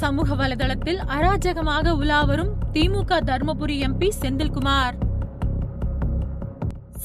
சமூக வலைதளத்தில் அராஜகமாக உலாவரும் திமுக தர்மபுரி எம்பி செந்தில்குமார்.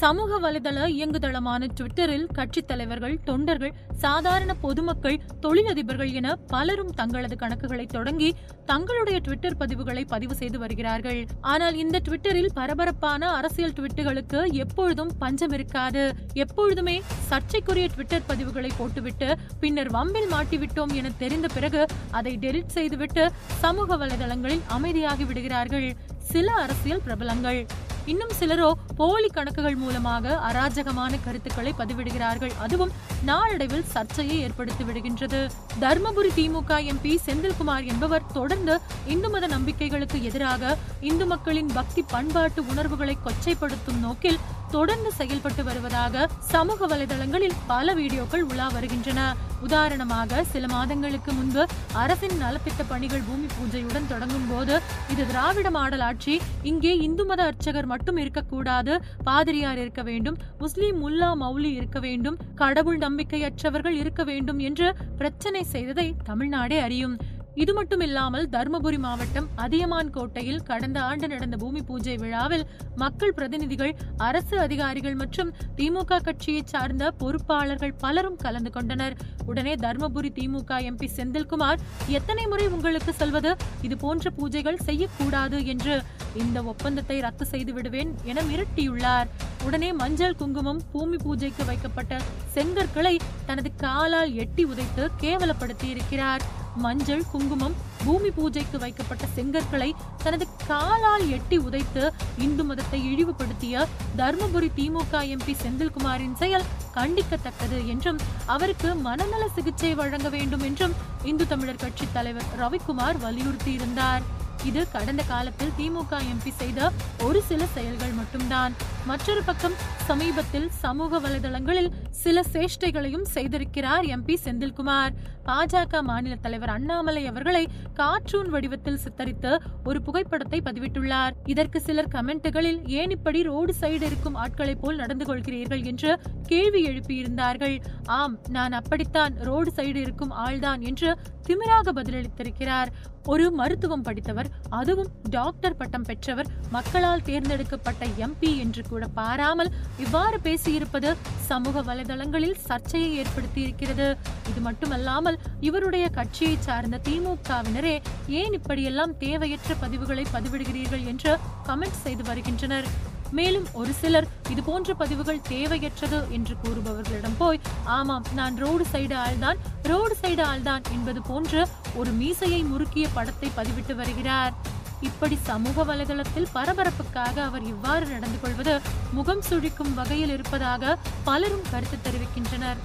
சமூக வலைதள இயங்குதளமான ட்விட்டரில் கட்சித் தலைவர்கள் தொண்டர்கள் சாதாரண பொதுமக்கள் தொழிலதிபர்கள் என பலரும் தங்களது கணக்குகளை தொடங்கி தங்களுடைய ட்விட்டர் பதிவுகளை பதிவு செய்து வருகிறார்கள். ஆனால் இந்த ட்விட்டரில் பரபரப்பான அரசியல் ட்விட்டுகளுக்கு எப்பொழுதும் பஞ்சம் இருக்காது எப்பொழுதுமே சர்ச்சைக்குரிய ட்விட்டர் பதிவுகளை போட்டுவிட்டு பின்னர் வம்பில் மாட்டிவிட்டோம் என தெரிந்த பிறகு அதை டெலிட் செய்துவிட்டு சமூக வலைதளங்களில் அமைதியாகி விடுகிறார்கள். சில அரசியல் பிரபலங்கள். இன்னும் சிலரோ போலி கணக்குகள் மூலமாக அராஜகமான கருத்துக்களை பதிவிடுகிறார்கள். அதுவும் நாளடைவில் சர்ச்சையை ஏற்படுத்தி விடுகின்றது. தர்மபுரி திமுக எம்பி செந்தில்குமார் என்பவர் தொடர்ந்து இந்து மத நம்பிக்கைகளுக்கு எதிராக இந்து மக்களின் பக்தி பண்பாட்டு உணர்வுகளை கொச்சைப்படுத்தும் நோக்கில் தொடர்ந்து செயல்பட்டு வருவதாக சமூக வலைதளங்களில் பல வீடியோக்கள் உலா வருகின்றன. உதாரணமாக சில மாதங்களுக்கு முன்பு அரசின் நலத்திட்ட பணிகள் பூமி பூஜையுடன் தொடங்கும் போது இது திராவிட மாடல் ஆட்சி இங்கே இந்து மத அர்ச்சகர் மட்டும் இருக்கக்கூடாது பாதிரியார் இருக்க வேண்டும் முஸ்லிம் முல்லா மௌலி இருக்க வேண்டும் கடவுள் நம்பிக்கையற்றவர்கள் இருக்க வேண்டும் என்று பிரச்சனை செய்ததை தமிழ்நாடே அறியும். இது மட்டும் இல்லாமல் தருமபுரி மாவட்டம் அதியமான் கோட்டையில் கடந்த ஆண்டு நடந்த பூமி பூஜை விழாவில் மக்கள் பிரதிநிதிகள் அரசு அதிகாரிகள் மற்றும் திமுக கட்சியை சார்ந்த பொறுப்பாளர்கள் பலரும் கலந்து கொண்டனர். உடனே தர்மபுரி திமுக எம்பி செந்தில்குமார் எத்தனை முறை உங்களுக்கு சொல்வது? இது போன்ற பூஜைகள் செய்யக்கூடாது என்று இந்த ஒப்பந்தத்தை ரத்து செய்து விடுவேன் என மிரட்டியுள்ளார். உடனே மஞ்சள் குங்குமம் பூமி பூஜைக்கு வைக்கப்பட்ட செங்கற்களை தனது காலால் எட்டி உதைத்து கேவலப்படுத்தி இருக்கிறார் மஞ்சள் குங்குமம் பூமி பூஜைக்கு வைக்கப்பட்ட செங்கற்களை தனது காலால் எட்டி உதைத்து இந்து மதத்தை இழிவுபடுத்திய தர்மபுரி திமுக எம்பி செந்தில்குமாரின் செயல் கண்டிக்கத்தக்கது என்றும் அவருக்கு மனநல சிகிச்சை வழங்க வேண்டும் என்றும் இந்து தமிழர் கட்சி தலைவர் ரவிக்குமார் வலியுறுத்தியிருந்தார். இது கடந்த காலத்தில் திமுக எம்பி செய்த ஒரு சில செயல்கள் மட்டும்தான். மற்றொரு பக்கம் சமீபத்தில் சமூக வலைதளங்களில் சில சேஷ்டைகளையும் செய்திருக்கிறார் எம்பி செந்தில்குமார். பாஜக மாநில தலைவர் அண்ணாமலை அவர்களை கார்ட்டூன் வடிவத்தில் சித்தரித்து ஒரு புகைப்படத்தை பதிவிட்டுள்ளார். இதற்கு சிலர் கமெண்ட்டுகளில் ஏன் இப்படி ரோடு சைடு இருக்கும் ஆட்களை போல் நடந்து கொள்கிறீர்கள்? என்று கேள்வி எழுப்பியிருந்தார்கள். ஆம் நான் அப்படித்தான் ரோடு சைடு இருக்கும் ஆள்தான் என்று திமிராக பதிலளித்திருக்கிறார். ஒரு மருத்துவம் படித்தவர் அதுவும் டாக்டர் பட்டம் பெற்றவர் மக்களால் தேர்ந்தெடுக்கப்பட்ட எம்பி என்று கூட பாராமல் இவ்வாறு பேசியிருப்பது சமூக வலைதளங்களில் சர்ச்சையை ஏற்படுத்தி இருக்கிறது இது மட்டுமல்லாமல் இவருடைய கட்சியை சார்ந்த திமுகவினரே ஏன் இப்படியெல்லாம் தேவையற்ற பதிவுகளை பதிவிடுகிறீர்கள் என்று கமெண்ட் செய்து வருகின்றனர். மேலும் ஒரு சிலர் இது போன்ற பதிவுகள் தேவையற்றது என்று கூறுபவர்களிடம் போய் ஆமாம் நான் ரோடு சைடு ஆள்தான் ரோடு சைடு ஆள்தான் என்பது போன்று ஒரு மீசையை முறுக்கிய படத்தை பதிவிட்டு வருகிறார். இப்படி சமூக வலைதளத்தில் பரபரப்புக்காக அவர் இவ்வாறு நடந்து கொள்வது முகம் சுழிக்கும் வகையில் இருப்பதாக பலரும் கருத்து தெரிவிக்கின்றனர்.